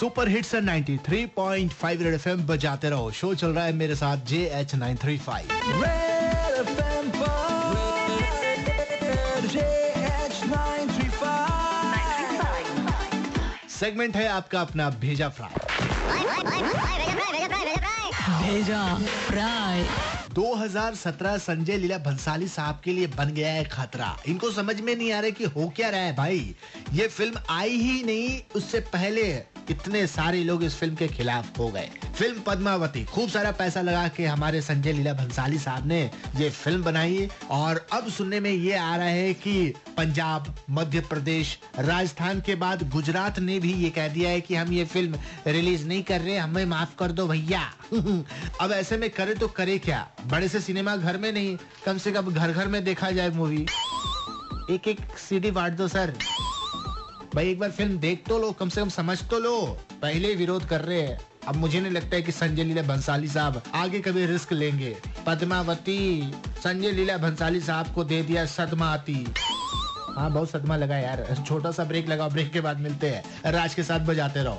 Super hits 93.5 red FM बजाते रहो। Show चल रहा है मेरे साथ J H nine three five. Segment है आपका अपना भेजा फ्राई। भेजा फ्राई। 2017 संजय लीला भंसाली साहब के लिए बन गया है खतरा। इनको समझ में नहीं आ रहा कि हो क्या रहा है भाई। ये फ़िल्म आई ही नहीं उससे पहले इतने सारे लोग इस फ़िल्म के खिलाफ हो गए। फ़िल्म पद्मावती, खूब सारा पैसा लगा के हमारे संजय लीला भंसाली साहब ने ये फ़िल्म बनाई और अब सुनने में ये आ रहा है कि पंजाब, मध्य प्रदेश, राजस्थान के बाद गुजरात ने भी ये कह दिया है कि हम ये फ़िल्म रिलीज़ नहीं कर रहे, हमें माफ़ कर दो भैया। अब ऐसे में करे तो करे क्या? बड़े से सिनेमा घर में नहीं, कम से कम घर घर में देखा जाए मूवी एक एक सीडी बांट दो, सर। भाई, एक बार फ़िल्म देख तो लो, कम से कम समझ तो लो। पहले ही विरोध कर रहे हैं। अब मुझे नहीं लगता है कि संजय लीला भंसाली साहब आगे कभी रिस्क लेंगे। पद्मावती, संजय लीला भंसाली साहब को दे दिया सदमा आती। हाँ बहुत सदमा लगा यार। छोटा सा ब्रेक लगाओ ब्रेक के बाद मिलते हैं। राज के साथ बजाते रहो।